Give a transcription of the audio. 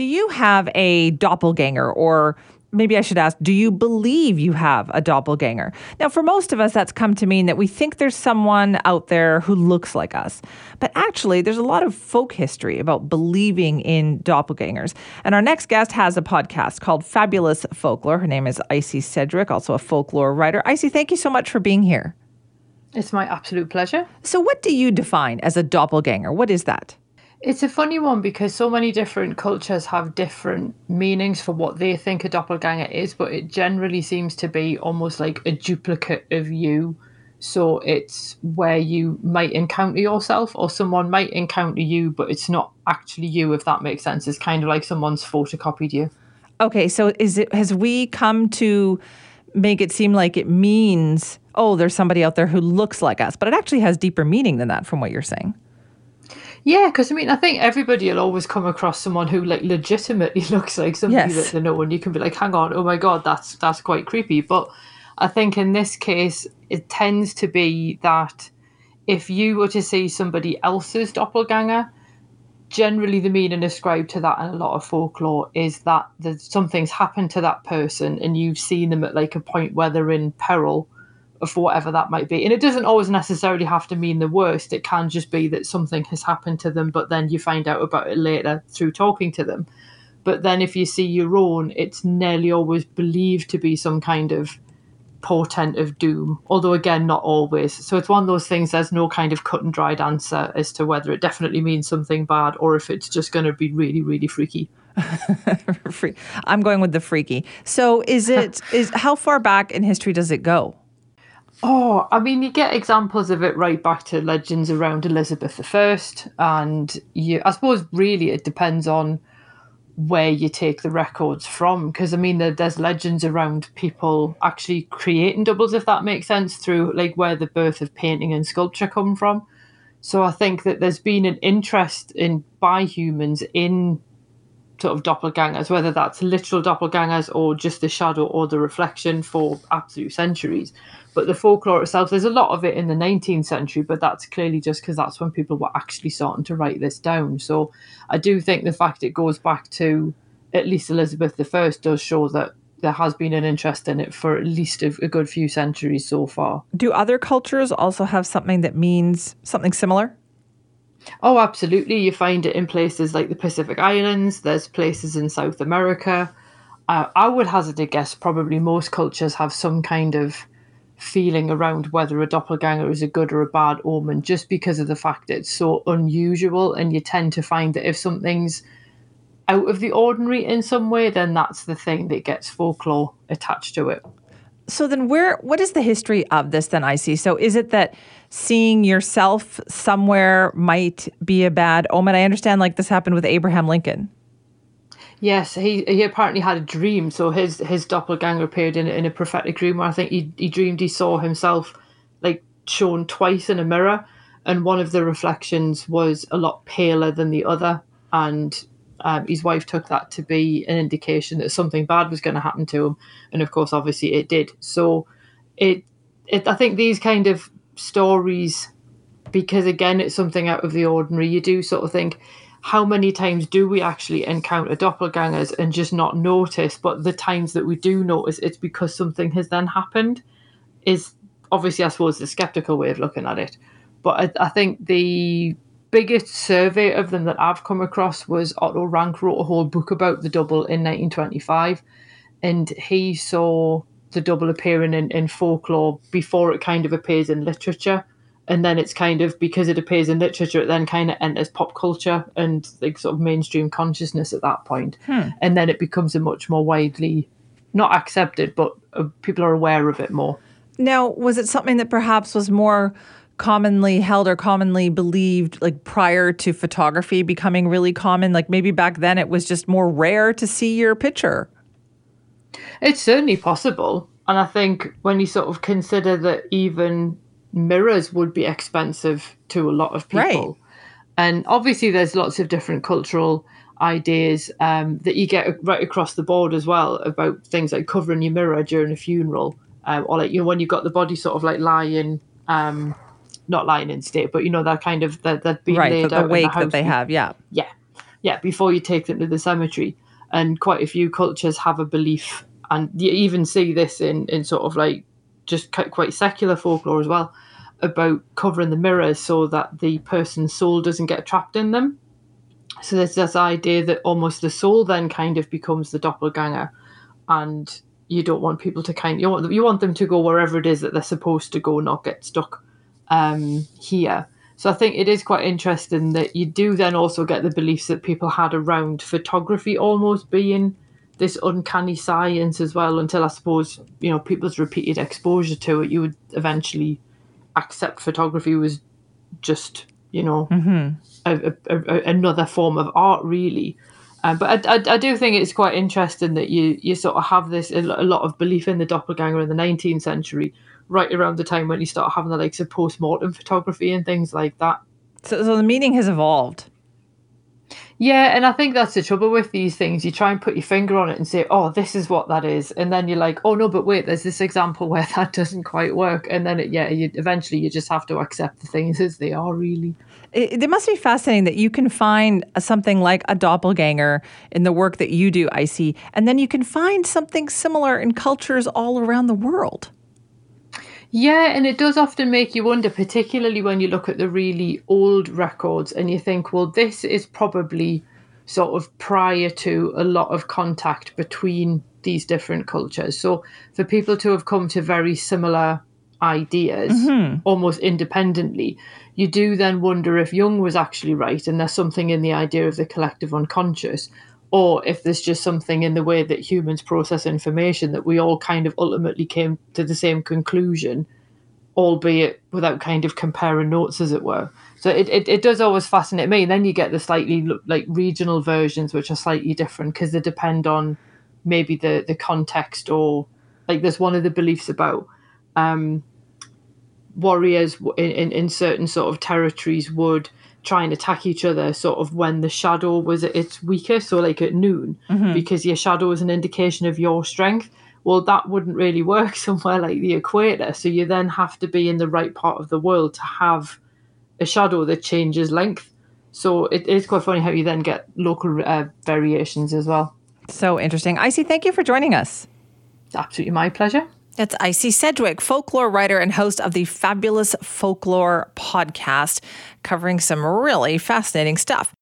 Do you have a doppelganger or maybe I should ask, do you believe you have a doppelganger? Now, for most of us, that's come to mean that we think there's someone out there who looks like us. But actually, there's a lot of folk history about believing in doppelgangers. And our next guest has a podcast called Fabulous Folklore. Her name is Icy Sedgwick, also a folklore writer. Icy, thank you so much for being here. It's my absolute pleasure. So, what do you define as a doppelganger? What is that? It's a funny one because so many different cultures have different meanings for what they think a doppelganger is, but it generally seems to be almost like a duplicate of you. So it's where you might encounter yourself, or someone might encounter you, but it's not actually you, if that makes sense. It's kind of like someone's photocopied you. Okay, so is it has we come to make it seem like it means, oh, there's somebody out there who looks like us, but it actually has deeper meaning than that from what you're saying. Yeah, because I mean, I think everybody will always come across someone who like legitimately looks like somebody Yes. that they know, and you can be like, "Hang on, oh my god, that's that's quite creepy." But I think in this case, it tends to be that if you were to see somebody else's doppelganger, generally the meaning ascribed to that in a lot of folklore is that there's something's happened to that person, and you've seen them at like a point where they're in peril for whatever that might be. And it doesn't always necessarily have to mean the worst. It can just be that something has happened to them, but then you find out about it later through talking to them. But then if you see your own, it's nearly always believed to be some kind of portent of doom, although again, not always. So it's one of those things, there's no kind of cut and dried answer as to whether it definitely means something bad or if it's just going to be really, really freaky. I'm going with the freaky. So is it is how far back in history does it go? Oh, I mean, you get examples of it right back to legends around Elizabeth I, and you, I suppose, really, it depends on where you take the records from. Because I mean, there, there's legends around people actually creating doubles, if that makes sense, through like where the birth of painting and sculpture come from. So I think that there's been an interest in by humans in sort of doppelgangers, whether that's literal doppelgangers or just the shadow or the reflection for absolute centuries. But the folklore itself, there's a lot of it in the 19th century, but that's clearly just because that's when people were actually starting to write this down. So I do think the fact it goes back to at least Elizabeth I does show that there has been an interest in it for at least a, a good few centuries so far. Do other cultures also have something that means something similar? Oh, absolutely. You find it in places like the Pacific Islands, there's places in South America. Uh, I would hazard a guess probably most cultures have some kind of feeling around whether a doppelganger is a good or a bad omen just because of the fact that it's so unusual. And you tend to find that if something's out of the ordinary in some way, then that's the thing that gets folklore attached to it. So then where what is the history of this then Icy? So is it that seeing yourself somewhere might be a bad omen? I understand like this happened with Abraham Lincoln. Yes, he he apparently had a dream. So his his doppelganger appeared in in a prophetic dream where I think he he dreamed he saw himself like shown twice in a mirror, and one of the reflections was a lot paler than the other, and um, his wife took that to be an indication that something bad was going to happen to him, and of course, obviously, it did. So, it it I think these kind of stories, because again, it's something out of the ordinary. You do sort of think how many times do we actually encounter doppelgangers and just not notice? But the times that we do notice, it's because something has then happened. Is obviously, I suppose, the skeptical way of looking at it. But I, I think the biggest survey of them that I've come across was Otto Rank wrote a whole book about the double in 1925, and he saw the double appearing in, in folklore before it kind of appears in literature and then it's kind of because it appears in literature, it then kind of enters pop culture and like sort of mainstream consciousness at that point. and then it becomes a much more widely not accepted, but uh, people are aware of it more. Now, was it something that perhaps was more commonly held or commonly believed like prior to photography becoming really common? Like maybe back then it was just more rare to see your picture. It's certainly possible, and I think when you sort of consider that even mirrors would be expensive to a lot of people, Right. and obviously there's lots of different cultural ideas um, that you get right across the board as well about things like covering your mirror during a funeral, um, or like you know when you've got the body sort of like lying, um, not lying in state, but you know that kind of that that being right, laid the, out the in wake the house that they have. Yeah. yeah. yeah, before you take them to the cemetery. And quite a few cultures have a belief, and you even see this in, in sort of like just quite secular folklore as well, about covering the mirrors so that the person's soul doesn't get trapped in them. So there's this idea that almost the soul then kind of becomes the doppelganger, and you don't want people to kind you want you want them to go wherever it is that they're supposed to go, not get stuck um, here. So I think it is quite interesting that you do then also get the beliefs that people had around photography almost being this uncanny science as well. Until I suppose you know people's repeated exposure to it, you would eventually accept photography was just you know mm-hmm. a, a, a, another form of art really. Um, but I, I, I, do think it's quite interesting that you you sort of have this a lot of belief in the doppelganger in the 19th century, right around the time when you start having the likes of post mortem photography and things like that. So, so the meaning has evolved. Yeah, and I think that's the trouble with these things. You try and put your finger on it and say, "Oh, this is what that is," and then you're like, "Oh no, but wait, there's this example where that doesn't quite work." And then, it, yeah, you, eventually you just have to accept the things as they are, really. It, it must be fascinating that you can find something like a doppelganger in the work that you do, Icy, and then you can find something similar in cultures all around the world. Yeah, and it does often make you wonder, particularly when you look at the really old records and you think, well, this is probably sort of prior to a lot of contact between these different cultures. So for people to have come to very similar ideas mm-hmm. almost independently, you do then wonder if Jung was actually right and there's something in the idea of the collective unconscious, or if there's just something in the way that humans process information that we all kind of ultimately came to the same conclusion, albeit without kind of comparing notes, as it were. So it, it, it does always fascinate me. And then you get the slightly like regional versions, which are slightly different because they depend on maybe the, the context or like there's one of the beliefs about um, warriors in, in, in certain sort of territories would try and attack each other sort of when the shadow was at its weakest, so like at noon, mm-hmm. because your shadow is an indication of your strength. Well, that wouldn't really work somewhere like the equator. So you then have to be in the right part of the world to have a shadow that changes length. So it is quite funny how you then get local uh, variations as well. So interesting. Icy, thank you for joining us. It's absolutely my pleasure. That's Icy Sedgwick, folklore writer and host of the Fabulous Folklore podcast, covering some really fascinating stuff.